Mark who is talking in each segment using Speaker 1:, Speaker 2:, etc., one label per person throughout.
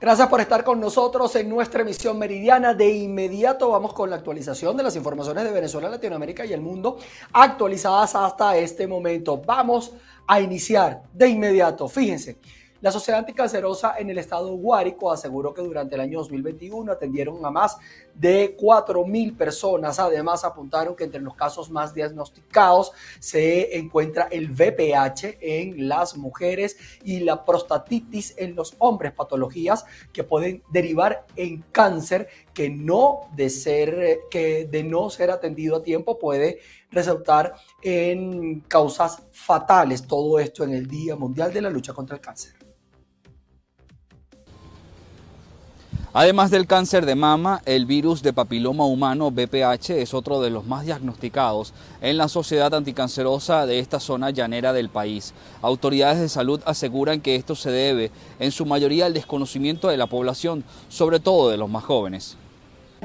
Speaker 1: Gracias por estar con nosotros en nuestra emisión meridiana. De inmediato vamos con la actualización de las informaciones de Venezuela, Latinoamérica y el mundo actualizadas hasta este momento. Vamos a iniciar de inmediato. Fíjense. La Sociedad Anticancerosa en el estado Guárico aseguró que durante el año 2021 atendieron a más de 4.000 personas. Además, apuntaron que entre los casos más diagnosticados se encuentra el VPH en las mujeres y la prostatitis en los hombres, patologías que pueden derivar en cáncer que no de ser que de no ser atendido a tiempo puede resultar en causas fatales. Todo esto en el Día Mundial de la Lucha contra el Cáncer.
Speaker 2: Además del cáncer de mama, el virus de papiloma humano BPH es otro de los más diagnosticados en la sociedad anticancerosa de esta zona llanera del país. Autoridades de salud aseguran que esto se debe en su mayoría al desconocimiento de la población, sobre todo de los más jóvenes.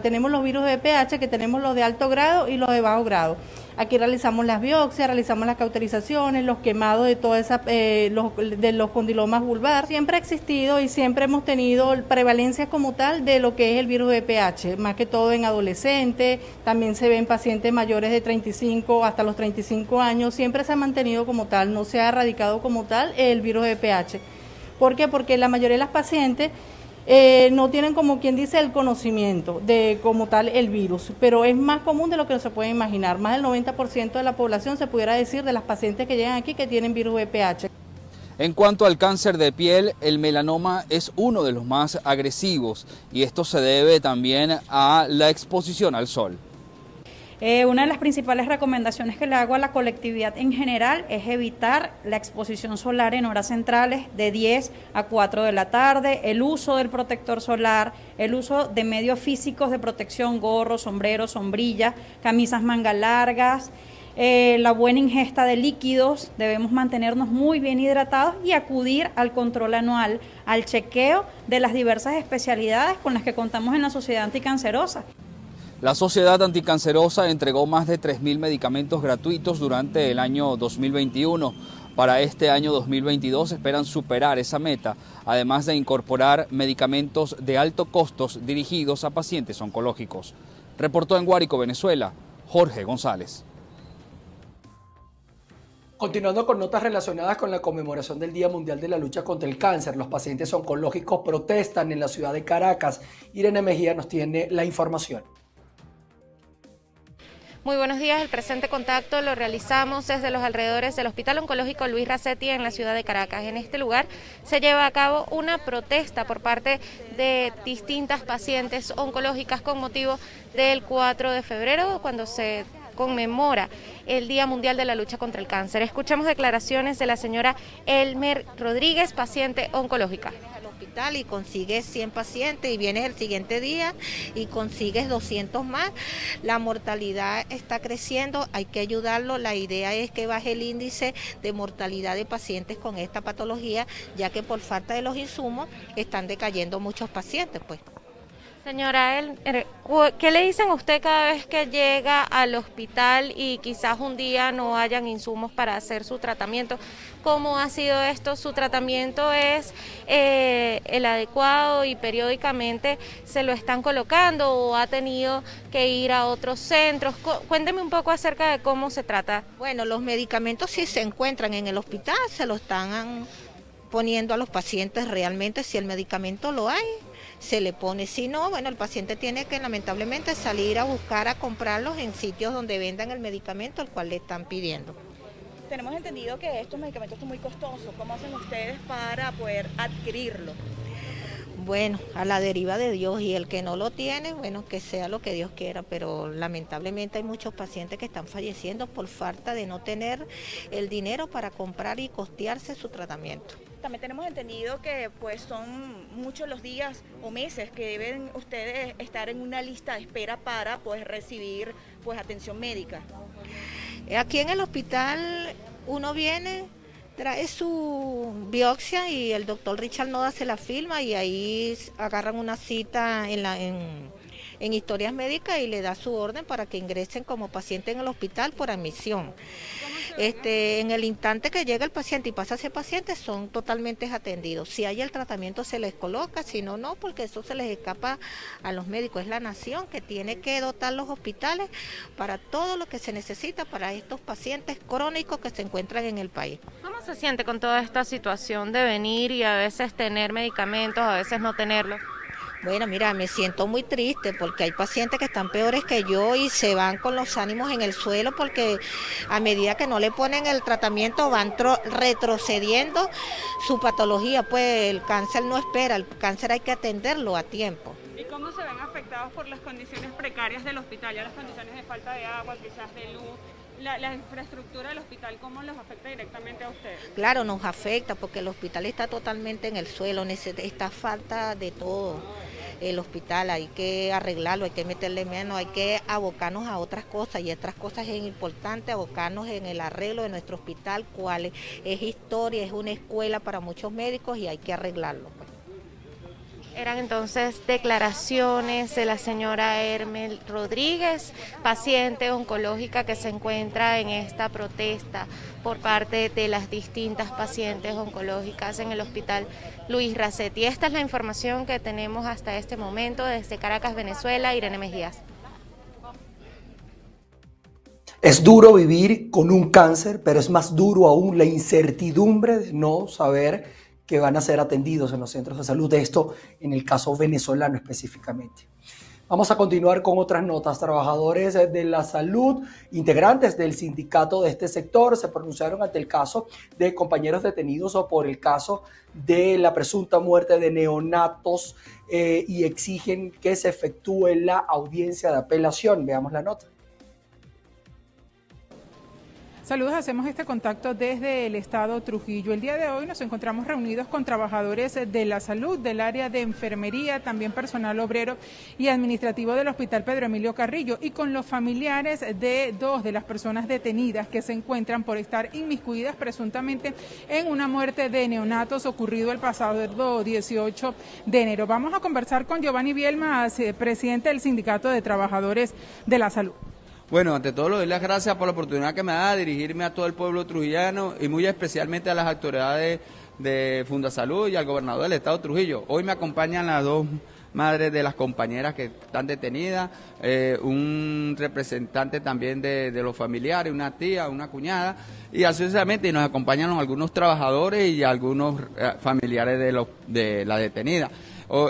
Speaker 3: Tenemos los virus de BPH, que tenemos los de alto grado y los de bajo grado. Aquí realizamos las biopsias, realizamos las cauterizaciones, los quemados de toda esa, eh, de los condilomas vulvar. Siempre ha existido y siempre hemos tenido prevalencia como tal de lo que es el virus de pH, más que todo en adolescentes, también se ven pacientes mayores de 35 hasta los 35 años, siempre se ha mantenido como tal, no se ha erradicado como tal el virus de pH. ¿Por qué? Porque la mayoría de las pacientes eh, no tienen como quien dice el conocimiento de como tal el virus, pero es más común de lo que se puede imaginar. Más del 90% de la población se pudiera decir de las pacientes que llegan aquí que tienen virus VPH.
Speaker 2: En cuanto al cáncer de piel, el melanoma es uno de los más agresivos y esto se debe también a la exposición al sol.
Speaker 4: Eh, una de las principales recomendaciones que le hago a la colectividad en general es evitar la exposición solar en horas centrales de 10 a 4 de la tarde, el uso del protector solar, el uso de medios físicos de protección, gorro, sombrero, sombrilla, camisas manga largas. Eh, la buena ingesta de líquidos, debemos mantenernos muy bien hidratados y acudir al control anual, al chequeo de las diversas especialidades con las que contamos en la sociedad anticancerosa.
Speaker 2: La Sociedad Anticancerosa entregó más de 3.000 medicamentos gratuitos durante el año 2021. Para este año 2022 esperan superar esa meta, además de incorporar medicamentos de alto costos dirigidos a pacientes oncológicos. Reportó en Guárico, Venezuela, Jorge González.
Speaker 1: Continuando con notas relacionadas con la conmemoración del Día Mundial de la Lucha contra el Cáncer, los pacientes oncológicos protestan en la ciudad de Caracas. Irene Mejía nos tiene la información.
Speaker 5: Muy buenos días, el presente contacto lo realizamos desde los alrededores del Hospital Oncológico Luis Racetti en la ciudad de Caracas. En este lugar se lleva a cabo una protesta por parte de distintas pacientes oncológicas con motivo del 4 de febrero, cuando se conmemora el Día Mundial de la Lucha contra el Cáncer. Escuchamos declaraciones de la señora Elmer Rodríguez, paciente oncológica
Speaker 6: y consigues 100 pacientes y vienes el siguiente día y consigues 200 más. La mortalidad está creciendo, hay que ayudarlo. La idea es que baje el índice de mortalidad de pacientes con esta patología, ya que por falta de los insumos están decayendo muchos pacientes, pues.
Speaker 5: Señora, er, ¿qué le dicen a usted cada vez que llega al hospital y quizás un día no hayan insumos para hacer su tratamiento? ¿Cómo ha sido esto? ¿Su tratamiento es eh, el adecuado y periódicamente se lo están colocando o ha tenido que ir a otros centros? Cuénteme un poco acerca de cómo se trata.
Speaker 6: Bueno, los medicamentos si se encuentran en el hospital se los están poniendo a los pacientes realmente si el medicamento lo hay se le pone. Si no, bueno, el paciente tiene que lamentablemente salir a buscar a comprarlos en sitios donde vendan el medicamento al cual le están pidiendo.
Speaker 7: Tenemos entendido que estos medicamentos son muy costosos. ¿Cómo hacen ustedes para poder adquirirlo?
Speaker 6: Bueno, a la deriva de Dios y el que no lo tiene, bueno, que sea lo que Dios quiera, pero lamentablemente hay muchos pacientes que están falleciendo por falta de no tener el dinero para comprar y costearse su tratamiento.
Speaker 7: También tenemos entendido que pues son muchos los días o meses que deben ustedes estar en una lista de espera para pues recibir pues atención médica.
Speaker 6: Aquí en el hospital uno viene, trae su biopsia y el doctor Richard Noda se la filma y ahí agarran una cita en, la, en, en historias médicas y le da su orden para que ingresen como paciente en el hospital por admisión. Este, en el instante que llega el paciente y pasa ese paciente, son totalmente atendidos. Si hay el tratamiento, se les coloca, si no, no, porque eso se les escapa a los médicos. Es la nación que tiene que dotar los hospitales para todo lo que se necesita para estos pacientes crónicos que se encuentran en el país.
Speaker 5: ¿Cómo se siente con toda esta situación de venir y a veces tener medicamentos, a veces no tenerlos?
Speaker 6: Bueno, mira, me siento muy triste porque hay pacientes que están peores que yo y se van con los ánimos en el suelo porque a medida que no le ponen el tratamiento van retrocediendo su patología, pues el cáncer no espera, el cáncer hay que atenderlo a tiempo.
Speaker 8: ¿Y cómo se ven afectados por las condiciones precarias del hospital, ya las condiciones de falta de agua, quizás de luz? la, infraestructura del hospital, ¿cómo los afecta directamente a ustedes?
Speaker 6: Claro, nos afecta porque el hospital está totalmente en el suelo, está falta de todo. El hospital hay que arreglarlo, hay que meterle menos, hay que abocarnos a otras cosas y otras cosas es importante abocarnos en el arreglo de nuestro hospital, cuál es historia, es una escuela para muchos médicos y hay que arreglarlo. Pues.
Speaker 5: Eran entonces declaraciones de la señora Hermel Rodríguez, paciente oncológica que se encuentra en esta protesta por parte de las distintas pacientes oncológicas en el hospital Luis Racetti. Esta es la información que tenemos hasta este momento desde Caracas, Venezuela. Irene Mejías.
Speaker 1: Es duro vivir con un cáncer, pero es más duro aún la incertidumbre de no saber que van a ser atendidos en los centros de salud. De esto en el caso venezolano específicamente. Vamos a continuar con otras notas. Trabajadores de la salud, integrantes del sindicato de este sector, se pronunciaron ante el caso de compañeros detenidos o por el caso de la presunta muerte de neonatos eh, y exigen que se efectúe la audiencia de apelación. Veamos la nota.
Speaker 9: Saludos, hacemos este contacto desde el estado Trujillo. El día de hoy nos encontramos reunidos con trabajadores de la salud, del área de enfermería, también personal obrero y administrativo del Hospital Pedro Emilio Carrillo y con los familiares de dos de las personas detenidas que se encuentran por estar inmiscuidas presuntamente en una muerte de neonatos ocurrido el pasado 18 de enero. Vamos a conversar con Giovanni Bielma, eh, presidente del Sindicato de Trabajadores de la Salud.
Speaker 10: Bueno, ante todo, le doy las gracias por la oportunidad que me da de dirigirme a todo el pueblo trujillano y muy especialmente a las autoridades de Fundasalud y al gobernador del estado Trujillo. Hoy me acompañan las dos madres de las compañeras que están detenidas, eh, un representante también de, los familiares, una tía, una cuñada, y y nos acompañan algunos trabajadores y algunos eh, familiares de, los, de la detenida.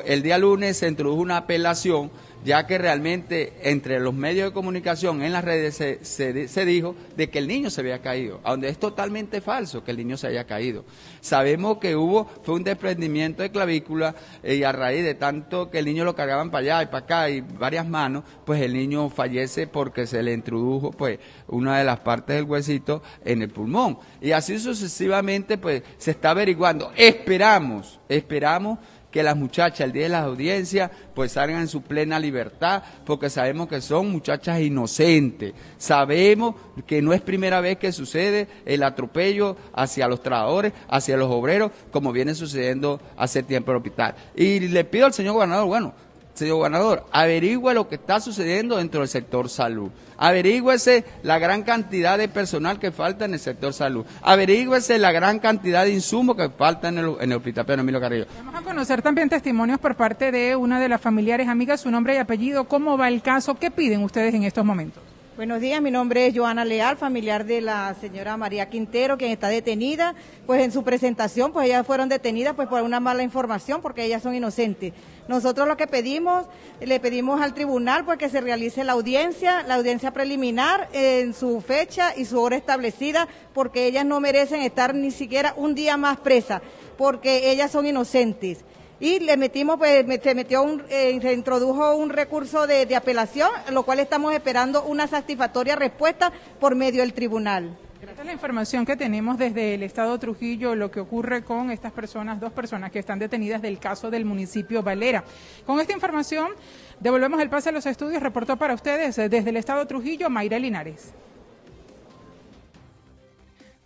Speaker 10: el día lunes se introdujo una apelación ya que realmente entre los medios de comunicación en las redes se, dijo de que el niño se había caído, donde es totalmente falso que el niño se haya caído. Sabemos que hubo, fue un desprendimiento de clavícula eh, y a raíz de tanto que el niño lo cargaban para allá y para acá y varias manos, pues el niño fallece porque se le introdujo pues una de las partes del huesito en el pulmón. Y así sucesivamente pues se está averiguando. Esperamos, esperamos que las muchachas el día de las audiencias pues salgan en su plena libertad, porque sabemos que son muchachas inocentes. Sabemos que no es primera vez que sucede el atropello hacia los trabajadores, hacia los obreros, como viene sucediendo hace tiempo en el hospital. Y le pido al señor gobernador, bueno, señor gobernador, averigüe lo que está sucediendo dentro del sector salud. Averígüese la gran cantidad de personal que falta en el sector salud. Averígüese la gran cantidad de insumos que falta en el, en el Hospital Pedro Emilio Carrillo.
Speaker 9: Vamos a conocer también testimonios por parte de una de las familiares amigas, su nombre y apellido, cómo va el caso, qué piden ustedes en estos momentos.
Speaker 11: Buenos días, mi nombre es Joana Leal, familiar de la señora María Quintero, quien está detenida. Pues en su presentación, pues ellas fueron detenidas pues por una mala información, porque ellas son inocentes. Nosotros lo que pedimos, le pedimos al tribunal pues que se realice la audiencia, la audiencia preliminar en su fecha y su hora establecida, porque ellas no merecen estar ni siquiera un día más presas, porque ellas son inocentes y le metimos, pues se metió un, eh, se introdujo un recurso de, de, apelación, lo cual estamos esperando una satisfactoria respuesta por medio del tribunal.
Speaker 9: Esta es la información que tenemos desde el Estado Trujillo, lo que ocurre con estas personas, dos personas que están detenidas del caso del municipio Valera. Con esta información, devolvemos el pase a los estudios. Reportó para ustedes desde el Estado Trujillo, Mayra Linares.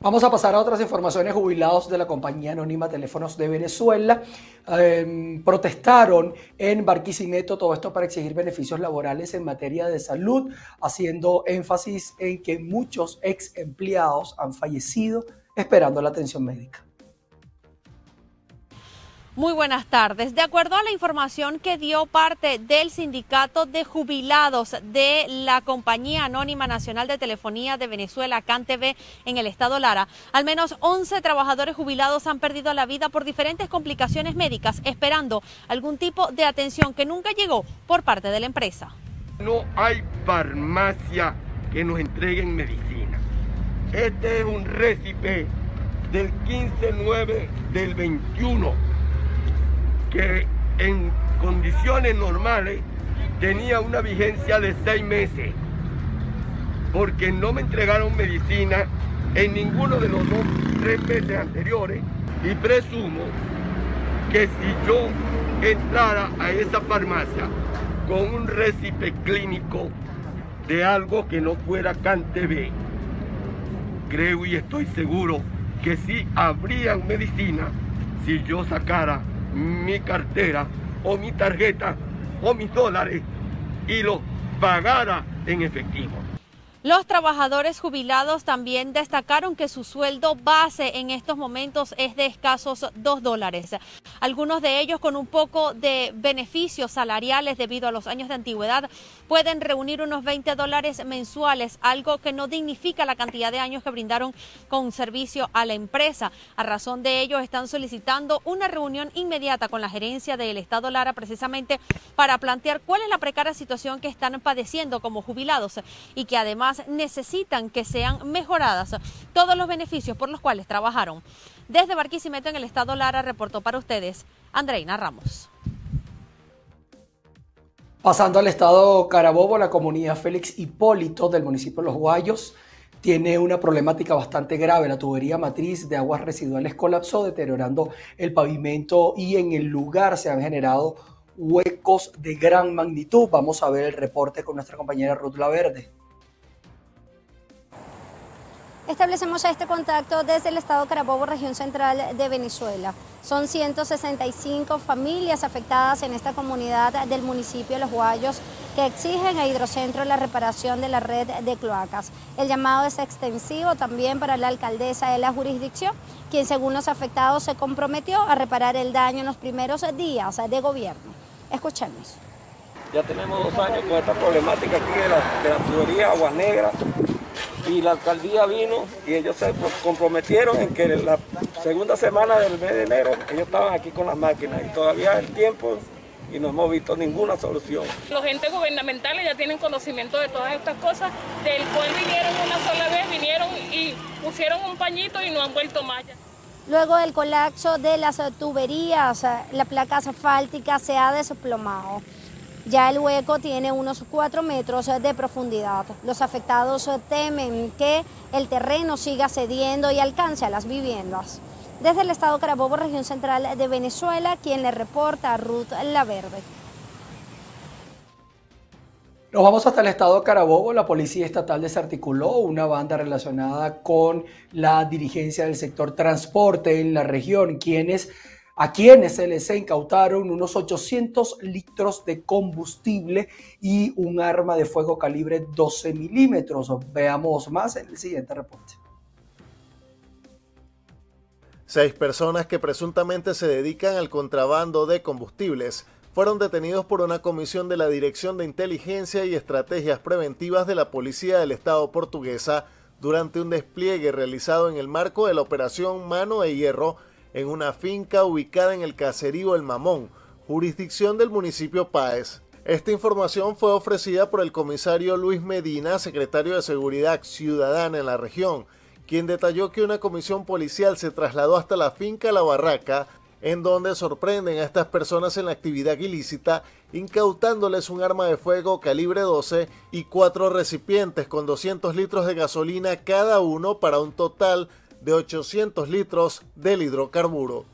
Speaker 1: Vamos a pasar a otras informaciones. Jubilados de la compañía anónima Teléfonos de Venezuela em, protestaron en Barquisimeto, todo esto para exigir beneficios laborales en materia de salud, haciendo énfasis en que muchos ex empleados han fallecido esperando la atención médica.
Speaker 12: Muy buenas tardes. De acuerdo a la información que dio parte del sindicato de jubilados de la Compañía Anónima Nacional de Telefonía de Venezuela, CanTV, en el estado Lara, al menos 11 trabajadores jubilados han perdido la vida por diferentes complicaciones médicas, esperando algún tipo de atención que nunca llegó por parte de la empresa.
Speaker 13: No hay farmacia que nos entreguen medicina. Este es un récipe del 15-9 del 21 que en condiciones normales tenía una vigencia de seis meses, porque no me entregaron medicina en ninguno de los dos, tres meses anteriores y presumo que si yo entrara a esa farmacia con un récipe clínico de algo que no fuera CanTV, creo y estoy seguro que sí habrían medicina si yo sacara mi cartera o mi tarjeta o mis dólares y lo pagara en efectivo.
Speaker 12: Los trabajadores jubilados también destacaron que su sueldo base en estos momentos es de escasos dos dólares. Algunos de ellos con un poco de beneficios salariales debido a los años de antigüedad pueden reunir unos 20 dólares mensuales, algo que no dignifica la cantidad de años que brindaron con servicio a la empresa. A razón de ello están solicitando una reunión inmediata con la gerencia del Estado Lara precisamente para plantear cuál es la precaria situación que están padeciendo como jubilados y que además necesitan que sean mejoradas todos los beneficios por los cuales trabajaron. Desde Barquisimeto en el estado Lara reportó para ustedes Andreina Ramos.
Speaker 1: Pasando al estado Carabobo, la comunidad Félix Hipólito del municipio de Los Guayos tiene una problemática bastante grave. La tubería matriz de aguas residuales colapsó, deteriorando el pavimento y en el lugar se han generado huecos de gran magnitud. Vamos a ver el reporte con nuestra compañera Ruth Laverde.
Speaker 14: Establecemos este contacto desde el estado Carabobo, región central de Venezuela. Son 165 familias afectadas en esta comunidad del municipio de Los Guayos que exigen a Hidrocentro la reparación de la red de cloacas. El llamado es extensivo también para la alcaldesa de la jurisdicción, quien según los afectados se comprometió a reparar el daño en los primeros días de gobierno. Escuchemos.
Speaker 15: Ya tenemos dos años con esta problemática aquí de la, de la tubería Aguas Negras y la alcaldía vino y ellos se comprometieron en que la segunda semana del mes de enero ellos estaban aquí con las máquinas y todavía el tiempo y no hemos visto ninguna solución.
Speaker 16: Los entes gubernamentales ya tienen conocimiento de todas estas cosas, del cual vinieron una sola vez, vinieron y pusieron un pañito y no han vuelto más.
Speaker 14: Luego del colapso de las tuberías, la placa asfáltica se ha desplomado. Ya el hueco tiene unos 4 metros de profundidad. Los afectados temen que el terreno siga cediendo y alcance a las viviendas. Desde el estado Carabobo, región central de Venezuela, quien le reporta a Ruth Laverde.
Speaker 1: Nos vamos hasta el estado Carabobo. La policía estatal desarticuló una banda relacionada con la dirigencia del sector transporte en la región, quienes a quienes se les incautaron unos 800 litros de combustible y un arma de fuego calibre 12 milímetros. Veamos más en el siguiente reporte.
Speaker 17: Seis personas que presuntamente se dedican al contrabando de combustibles fueron detenidos por una comisión de la Dirección de Inteligencia y Estrategias Preventivas de la Policía del Estado portuguesa durante un despliegue realizado en el marco de la Operación Mano de Hierro en una finca ubicada en el caserío El Mamón, jurisdicción del municipio Páez. Esta información fue ofrecida por el comisario Luis Medina, secretario de Seguridad Ciudadana en la región, quien detalló que una comisión policial se trasladó hasta la finca La Barraca, en donde sorprenden a estas personas en la actividad ilícita, incautándoles un arma de fuego calibre 12 y cuatro recipientes con 200 litros de gasolina cada uno para un total de 800 litros del hidrocarburo.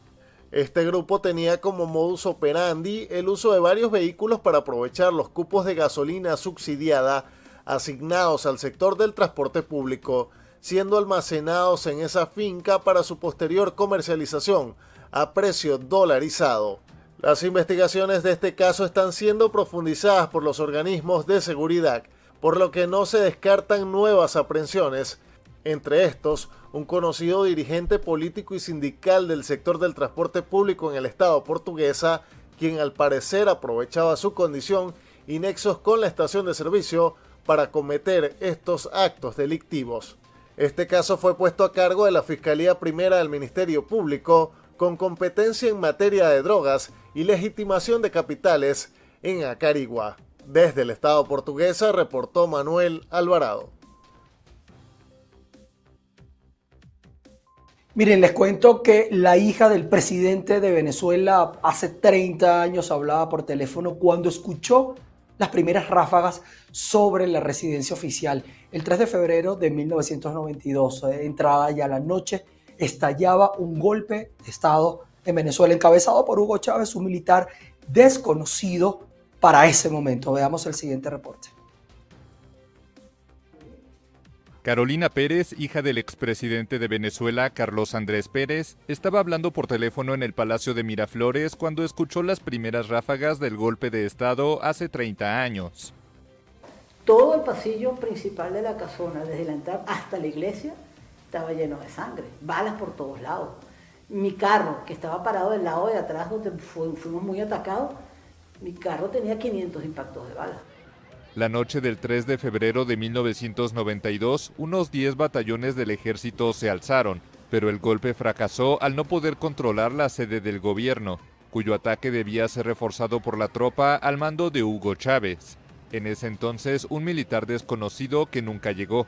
Speaker 17: Este grupo tenía como modus operandi el uso de varios vehículos para aprovechar los cupos de gasolina subsidiada asignados al sector del transporte público. siendo almacenados en esa finca para su posterior comercialización a precio dolarizado. Las investigaciones de este caso están siendo profundizadas por los organismos de seguridad, por lo que no se descartan nuevas aprehensiones. Entre estos, un conocido dirigente político y sindical del sector del transporte público en el Estado portuguesa, quien al parecer aprovechaba su condición y nexos con la estación de servicio para cometer estos actos delictivos. Este caso fue puesto a cargo de la Fiscalía Primera del Ministerio Público, con competencia en materia de drogas y legitimación de capitales en Acarigua. Desde el Estado portuguesa reportó Manuel Alvarado.
Speaker 1: Miren, les cuento que la hija del presidente de Venezuela hace 30 años hablaba por teléfono cuando escuchó las primeras ráfagas sobre la residencia oficial. El 3 de febrero de 1992, eh, entrada ya la noche, estallaba un golpe de Estado en Venezuela encabezado por Hugo Chávez, un militar desconocido para ese momento. Veamos el siguiente reporte.
Speaker 18: Carolina Pérez, hija del expresidente de Venezuela, Carlos Andrés Pérez, estaba hablando por teléfono en el Palacio de Miraflores cuando escuchó las primeras ráfagas del golpe de Estado hace 30 años.
Speaker 19: Todo el pasillo principal de la casona, desde la entrada hasta la iglesia, estaba lleno de sangre, balas por todos lados. Mi carro, que estaba parado del lado de atrás, donde fuimos muy atacados, mi carro tenía 500 impactos de balas.
Speaker 18: La noche del 3 de febrero de 1992, unos 10 batallones del ejército se alzaron, pero el golpe fracasó al no poder controlar la sede del gobierno, cuyo ataque debía ser reforzado por la tropa al mando de Hugo Chávez, en ese entonces un militar desconocido que nunca llegó.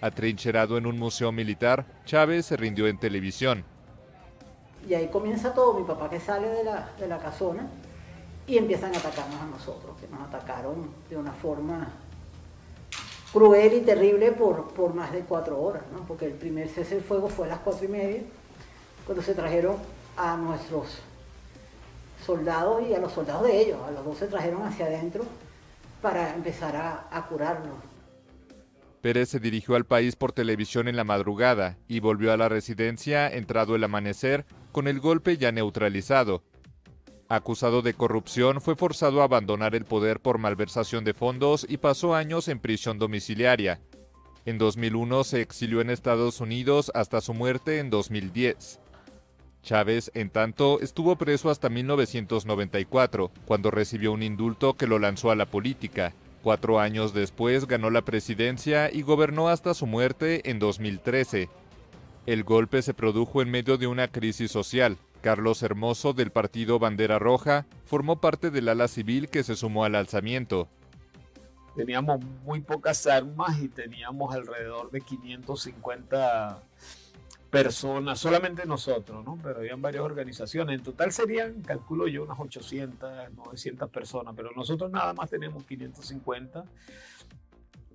Speaker 18: Atrincherado en un museo militar, Chávez se rindió en televisión.
Speaker 19: Y ahí comienza todo, mi papá que sale de la, de la casona y empiezan a atacarnos a nosotros, que nos atacaron de una forma cruel y terrible por, por más de cuatro horas, ¿no? porque el primer cese del fuego fue a las cuatro y media, cuando se trajeron a nuestros soldados y a los soldados de ellos, a los dos se trajeron hacia adentro para empezar a, a.
Speaker 18: Pérez se dirigió al país por televisión en la madrugada y volvió a la residencia entrado el amanecer con el golpe ya neutralizado, Acusado de corrupción, fue forzado a abandonar el poder por malversación de fondos y pasó años en prisión domiciliaria. En 2001 se exilió en Estados Unidos hasta su muerte en 2010. Chávez, en tanto, estuvo preso hasta 1994, cuando recibió un indulto que lo lanzó a la política. Cuatro años después ganó la presidencia y gobernó hasta su muerte en 2013. El golpe se produjo en medio de una crisis social, Carlos Hermoso del partido Bandera Roja formó parte del ala civil que se sumó al alzamiento.
Speaker 20: Teníamos muy pocas armas y teníamos alrededor de 550 personas, solamente nosotros, ¿no? Pero habían varias organizaciones. En total serían, calculo yo, unas 800, 900 personas, pero nosotros nada más tenemos 550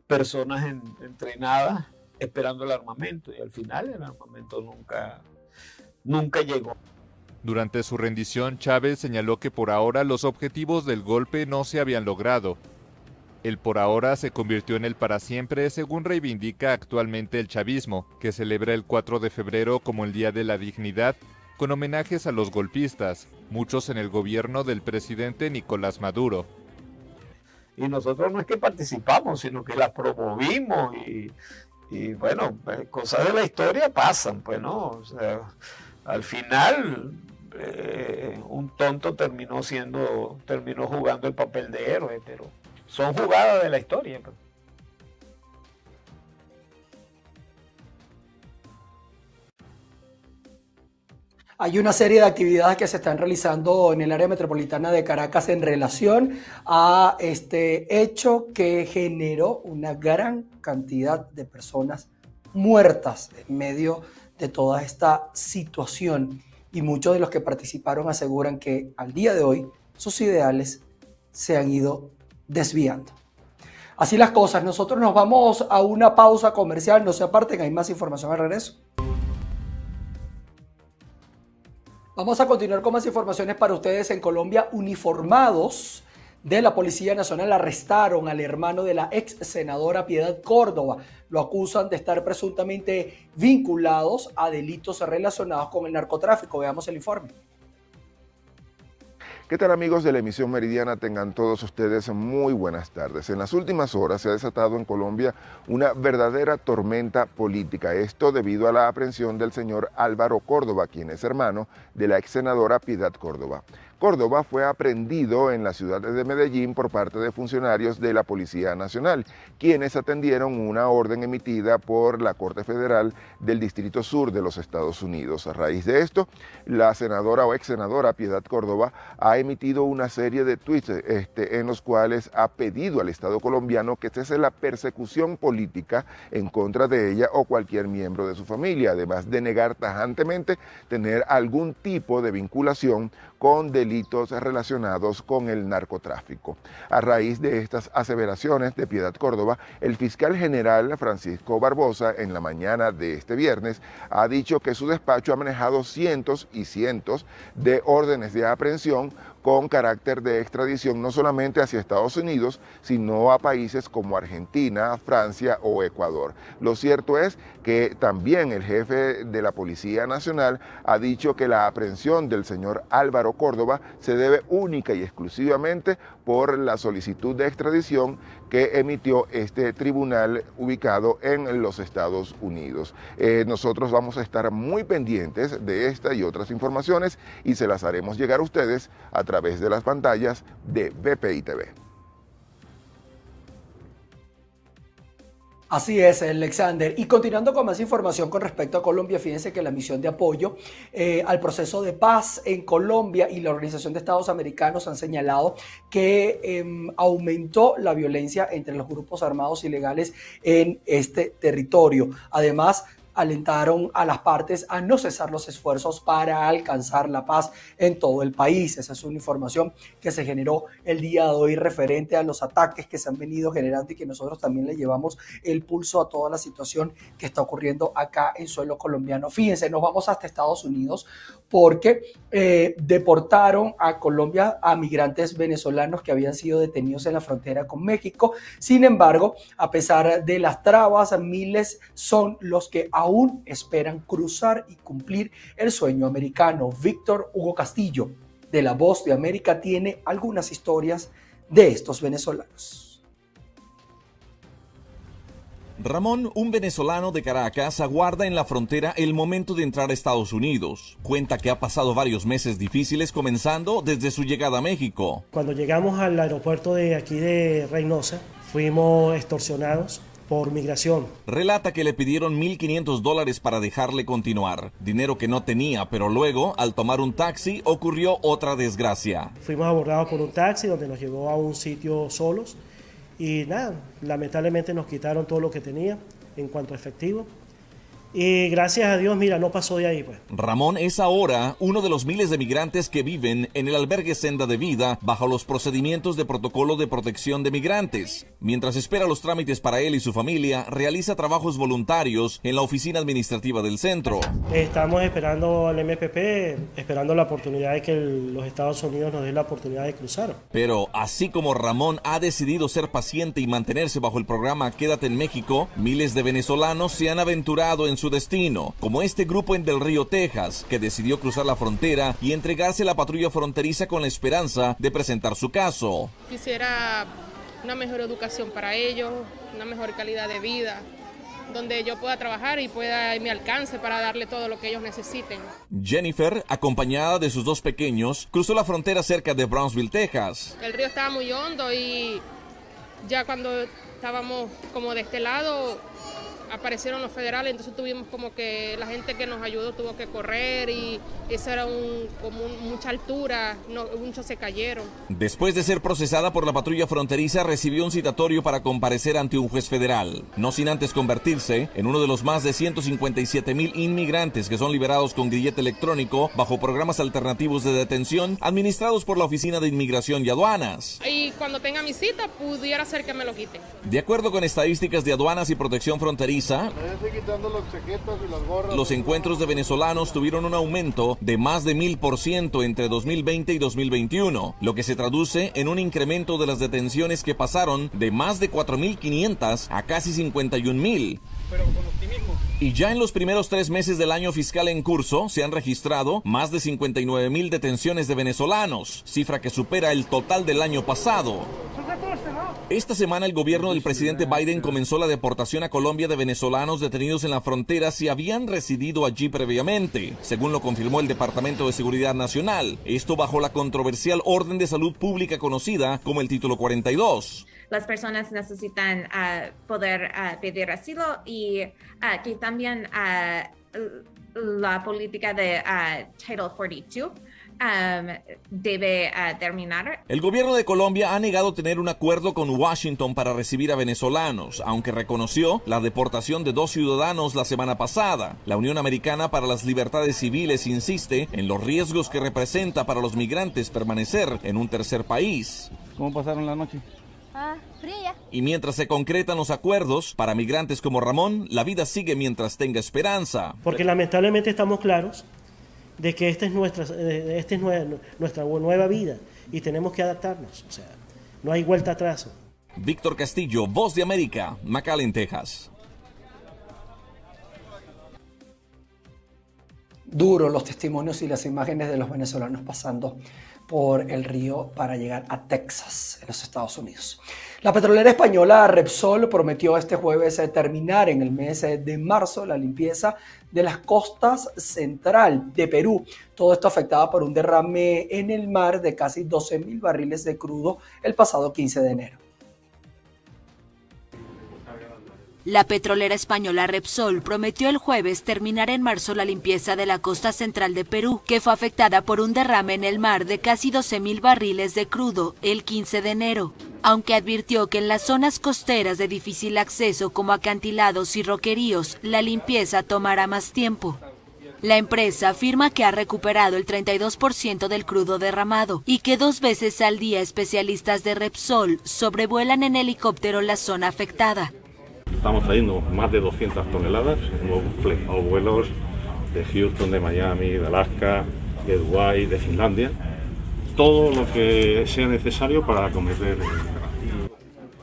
Speaker 20: personas entrenadas esperando el armamento y al final el armamento nunca, nunca llegó.
Speaker 18: Durante su rendición, Chávez señaló que por ahora los objetivos del golpe no se habían logrado. El por ahora se convirtió en el para siempre, según reivindica actualmente el chavismo, que celebra el 4 de febrero como el Día de la Dignidad, con homenajes a los golpistas, muchos en el gobierno del presidente Nicolás Maduro.
Speaker 20: Y nosotros no es que participamos, sino que la promovimos y, bueno, pues, cosas de la historia pasan, pues no, o sea, al final eh, un tonto terminó siendo, terminó jugando el papel de héroe, pero son jugadas de la historia. Pues.
Speaker 1: Hay una serie de actividades que se están realizando en el área metropolitana de Caracas en relación a este hecho que generó una gran cantidad de personas muertas en medio de toda esta situación y muchos de los que participaron aseguran que al día de hoy sus ideales se han ido desviando. Así las cosas, nosotros nos vamos a una pausa comercial, no se aparten, hay más información al regreso. Vamos a continuar con más informaciones para ustedes en Colombia. Uniformados de la Policía Nacional arrestaron al hermano de la ex senadora Piedad Córdoba. Lo acusan de estar presuntamente vinculados a delitos relacionados con el narcotráfico. Veamos el informe.
Speaker 21: ¿Qué tal amigos de la emisión meridiana? Tengan todos ustedes muy buenas tardes. En las últimas horas se ha desatado en Colombia una verdadera tormenta política. Esto debido a la aprehensión del señor Álvaro Córdoba, quien es hermano de la ex senadora Piedad Córdoba. Córdoba fue aprendido en la ciudad de Medellín por parte de funcionarios de la Policía Nacional, quienes atendieron una orden emitida por la Corte Federal del Distrito Sur de los Estados Unidos. A raíz de esto, la senadora o ex senadora Piedad Córdoba ha emitido una serie de tweets este, en los cuales ha pedido al Estado colombiano que cese la persecución política en contra de ella o cualquier miembro de su familia, además de negar tajantemente tener algún tipo de vinculación con delitos relacionados con el narcotráfico. A raíz de estas aseveraciones de Piedad Córdoba, el fiscal general Francisco Barbosa en la mañana de este viernes ha dicho que su despacho ha manejado cientos y cientos de órdenes de aprehensión con carácter de extradición no solamente hacia Estados Unidos, sino a países como Argentina, Francia o Ecuador. Lo cierto es que también el jefe de la Policía Nacional ha dicho que la aprehensión del señor Álvaro Córdoba se debe única y exclusivamente por la solicitud de extradición que emitió este tribunal ubicado en los Estados Unidos. Eh, nosotros vamos a estar muy pendientes de esta y otras informaciones y se las haremos llegar a ustedes a través de las pantallas de BPI TV.
Speaker 1: Así es, Alexander. Y continuando con más información con respecto a Colombia, fíjense que la misión de apoyo eh, al proceso de paz en Colombia y la Organización de Estados Americanos han señalado que em, aumentó la violencia entre los grupos armados ilegales en este territorio. Además, alentaron a las partes a no cesar los esfuerzos para alcanzar la paz en todo el país. Esa es una información que se generó el día de hoy referente a los ataques que se han venido generando y que nosotros también le llevamos el pulso a toda la situación que está ocurriendo acá en suelo colombiano. Fíjense, nos vamos hasta Estados Unidos porque eh, deportaron a Colombia a migrantes venezolanos que habían sido detenidos en la frontera con México. Sin embargo, a pesar de las trabas, miles son los que aún esperan cruzar y cumplir el sueño americano. Víctor Hugo Castillo, de La Voz de América, tiene algunas historias de estos venezolanos.
Speaker 22: Ramón, un venezolano de Caracas, aguarda en la frontera el momento de entrar a Estados Unidos. Cuenta que ha pasado varios meses difíciles comenzando desde su llegada a México.
Speaker 23: Cuando llegamos al aeropuerto de aquí de Reynosa, fuimos extorsionados por migración.
Speaker 22: Relata que le pidieron 1.500 dólares para dejarle continuar, dinero que no tenía, pero luego, al tomar un taxi, ocurrió otra desgracia.
Speaker 23: Fuimos abordados por un taxi donde nos llevó a un sitio solos y nada, lamentablemente nos quitaron todo lo que tenía en cuanto a efectivo. Y gracias a Dios, mira, no pasó de ahí, pues.
Speaker 22: Ramón es ahora uno de los miles de migrantes que viven en el albergue Senda de Vida bajo los procedimientos de protocolo de protección de migrantes. Mientras espera los trámites para él y su familia, realiza trabajos voluntarios en la oficina administrativa del centro.
Speaker 23: Estamos esperando al MPP, esperando la oportunidad de que los Estados Unidos nos den la oportunidad de cruzar.
Speaker 22: Pero así como Ramón ha decidido ser paciente y mantenerse bajo el programa Quédate en México, miles de venezolanos se han aventurado en su destino, como este grupo en Del Río, Texas, que decidió cruzar la frontera y entregarse a la patrulla fronteriza con la esperanza de presentar su caso.
Speaker 16: Quisiera una mejor educación para ellos, una mejor calidad de vida, donde yo pueda trabajar y pueda mi alcance para darle todo lo que ellos necesiten.
Speaker 22: Jennifer, acompañada de sus dos pequeños, cruzó la frontera cerca de Brownsville, Texas.
Speaker 16: El río estaba muy hondo y ya cuando estábamos como de este lado aparecieron los federales, entonces tuvimos como que la gente que nos ayudó tuvo que correr y eso era un, como mucha altura, no, muchos se cayeron.
Speaker 22: Después de ser procesada por la patrulla fronteriza, recibió un citatorio para comparecer ante un juez federal, no sin antes convertirse en uno de los más de 157 mil inmigrantes que son liberados con grillete electrónico bajo programas alternativos de detención administrados por la Oficina de Inmigración y Aduanas.
Speaker 16: Y cuando tenga mi cita, pudiera ser que me lo quiten.
Speaker 22: De acuerdo con estadísticas de aduanas y protección fronteriza, los encuentros de venezolanos tuvieron un aumento de más de mil por ciento entre 2020 y 2021, lo que se traduce en un incremento de las detenciones que pasaron de más de 4.500 a casi 51.000. Y ya en los primeros tres meses del año fiscal en curso se han registrado más de 59 mil detenciones de venezolanos, cifra que supera el total del año pasado. Esta semana el gobierno del presidente Biden comenzó la deportación a Colombia de venezolanos detenidos en la frontera si habían residido allí previamente, según lo confirmó el Departamento de Seguridad Nacional. Esto bajo la controversial orden de salud pública conocida como el Título 42
Speaker 24: las personas necesitan uh, poder uh, pedir asilo y uh, que también la política de Title 42 Um, debe terminar.
Speaker 22: El gobierno de Colombia ha negado tener un acuerdo con Washington para recibir a venezolanos, aunque reconoció la deportación de dos ciudadanos la semana pasada. La Unión Americana para las Libertades Civiles insiste en los riesgos que representa para los migrantes permanecer en un tercer país.
Speaker 25: ¿Cómo pasaron la noche?
Speaker 22: Ah, fría. Y mientras se concretan los acuerdos, para migrantes como Ramón, la vida sigue mientras tenga esperanza.
Speaker 23: Porque lamentablemente estamos claros de que esta es nuestra, esta es nuestra nueva vida y tenemos que adaptarnos. O sea, no hay vuelta atrás.
Speaker 22: Víctor Castillo, Voz de América, McAllen, Texas.
Speaker 1: Duro los testimonios y las imágenes de los venezolanos pasando por el río para llegar a Texas, en los Estados Unidos. La petrolera española Repsol prometió este jueves eh, terminar en el mes eh, de marzo la limpieza de las costas central de Perú. Todo esto afectado por un derrame en el mar de casi 12 mil barriles de crudo el pasado 15 de enero.
Speaker 26: La petrolera española Repsol prometió el jueves terminar en marzo la limpieza de la costa central de Perú, que fue afectada por un derrame en el mar de casi 12.000 barriles de crudo el 15 de enero, aunque advirtió que en las zonas costeras de difícil acceso como acantilados y roqueríos, la limpieza tomará más tiempo. La empresa afirma que ha recuperado el 32% del crudo derramado y que dos veces al día especialistas de Repsol sobrevuelan en helicóptero la zona afectada.
Speaker 27: Estamos trayendo más de 200 toneladas, en vuelos de Houston, de Miami, de Alaska, de Dubái, de Finlandia. Todo lo que sea necesario para acometer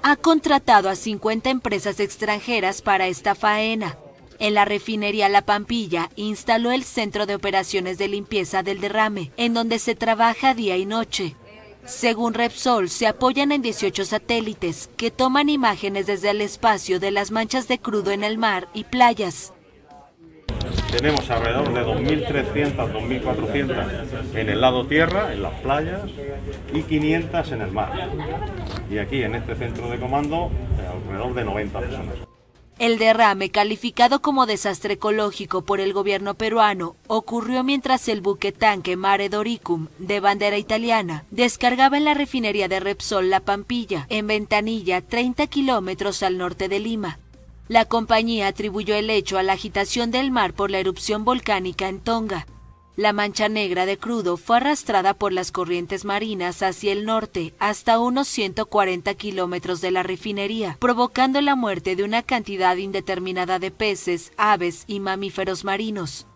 Speaker 26: ha contratado a 50 empresas extranjeras para esta faena. En la refinería La Pampilla instaló el Centro de Operaciones de Limpieza del Derrame, en donde se trabaja día y noche. Según Repsol, se apoyan en 18 satélites que toman imágenes desde el espacio de las manchas de crudo en el mar y playas.
Speaker 27: Tenemos alrededor de 2.300, 2.400 en el lado tierra, en las playas, y 500 en el mar. Y aquí en este centro de comando, alrededor de 90 personas.
Speaker 26: El derrame, calificado como desastre ecológico por el gobierno peruano, ocurrió mientras el buque tanque Mare Doricum, de bandera italiana, descargaba en la refinería de Repsol La Pampilla, en Ventanilla, 30 kilómetros al norte de Lima. La compañía atribuyó el hecho a la agitación del mar por la erupción volcánica en Tonga. La mancha negra de crudo fue arrastrada por las corrientes marinas hacia el norte hasta unos 140 kilómetros de la refinería, provocando la muerte de una cantidad indeterminada de peces, aves y mamíferos marinos.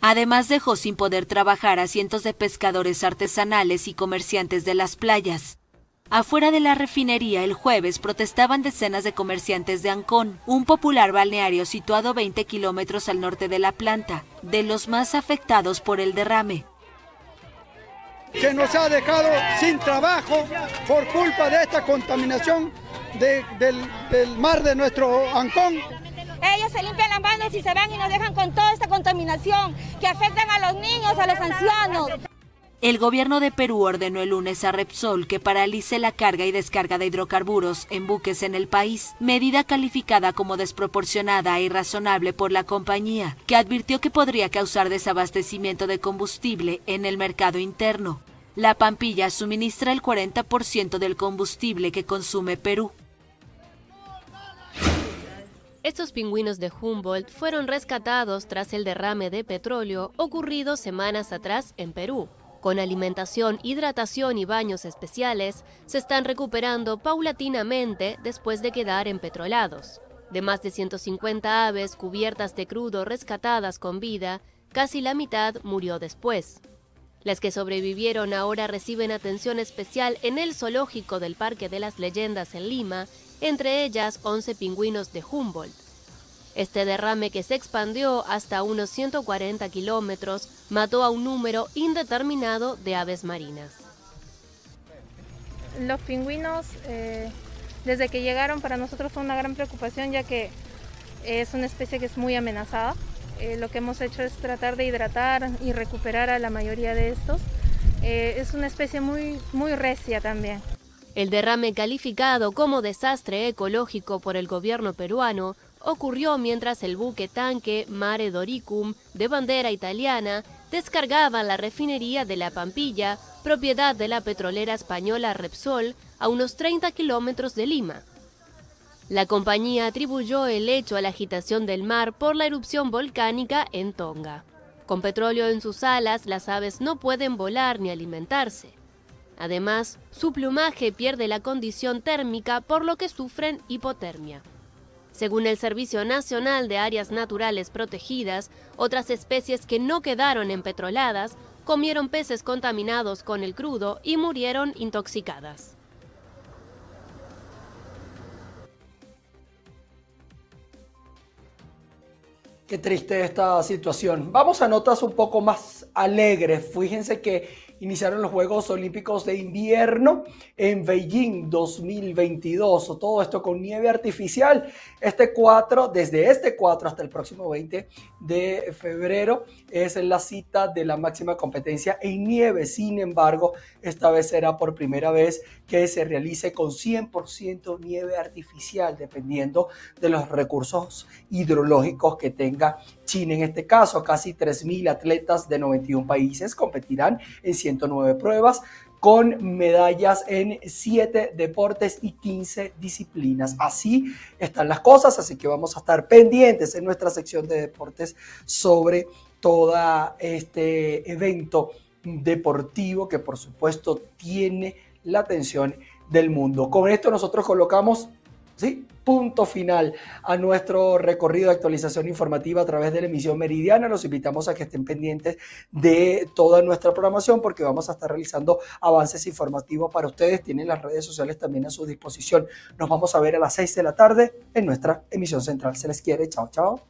Speaker 26: Además dejó sin poder trabajar a cientos de pescadores artesanales y comerciantes de las playas. Afuera de la refinería el jueves protestaban decenas de comerciantes de Ancón, un popular balneario situado 20 kilómetros al norte de la planta, de los más afectados por el derrame.
Speaker 28: Que nos ha dejado sin trabajo por culpa de esta contaminación del, del mar de nuestro Ancón.
Speaker 29: Ellos se limpian las manos y se van y nos dejan con toda esta contaminación que afectan a los niños, a los ancianos.
Speaker 26: El gobierno de Perú ordenó el lunes a Repsol que paralice la carga y descarga de hidrocarburos en buques en el país, medida calificada como desproporcionada e irrazonable por la compañía, que advirtió que podría causar desabastecimiento de combustible en el mercado interno. La Pampilla suministra el 40% del combustible que consume Perú.
Speaker 30: Estos pingüinos de Humboldt fueron rescatados tras el derrame de petróleo ocurrido semanas atrás en Perú con alimentación, hidratación y baños especiales, se están recuperando paulatinamente después de quedar empetrolados. De más de 150 aves cubiertas de crudo rescatadas con vida, casi la mitad murió después. Las que sobrevivieron ahora reciben atención especial en el zoológico del Parque de las Leyendas en Lima, entre ellas 11 pingüinos de Humboldt. Este derrame que se expandió hasta unos 140 kilómetros mató a un número indeterminado de aves marinas.
Speaker 25: Los pingüinos, eh, desde que llegaron para nosotros fue una gran preocupación ya que es una especie que es muy amenazada. Eh, lo que hemos hecho es tratar de hidratar y recuperar a la mayoría de estos. Eh, es una especie muy, muy recia también.
Speaker 30: El derrame calificado como desastre ecológico por el gobierno peruano ocurrió mientras el buque tanque Mare Doricum, de bandera italiana, descargaba la refinería de La Pampilla, propiedad de la petrolera española Repsol, a unos 30 kilómetros de Lima. La compañía atribuyó el hecho a la agitación del mar por la erupción volcánica en Tonga. Con petróleo en sus alas, las aves no pueden volar ni alimentarse. Además, su plumaje pierde la condición térmica por lo que sufren hipotermia. Según el Servicio Nacional de Áreas Naturales Protegidas, otras especies que no quedaron empetroladas comieron peces contaminados con el crudo y murieron intoxicadas.
Speaker 1: Qué triste esta situación. Vamos a notas un poco más alegres. Fíjense que iniciaron los Juegos Olímpicos de Invierno en Beijing 2022. Todo esto con nieve artificial. Este 4, desde este 4 hasta el próximo 20 de febrero, es la cita de la máxima competencia en nieve. Sin embargo, esta vez será por primera vez que se realice con 100% nieve artificial, dependiendo de los recursos hidrológicos que tenga China. En este caso, casi 3.000 atletas de 91 países competirán en 109 pruebas con medallas en 7 deportes y 15 disciplinas. Así están las cosas, así que vamos a estar pendientes en nuestra sección de deportes sobre todo este evento deportivo que por supuesto tiene la atención del mundo. Con esto nosotros colocamos ¿sí? punto final a nuestro recorrido de actualización informativa a través de la emisión meridiana. Los invitamos a que estén pendientes de toda nuestra programación porque vamos a estar realizando avances informativos para ustedes. Tienen las redes sociales también a su disposición. Nos vamos a ver a las 6 de la tarde en nuestra emisión central. Se les quiere. Chao, chao.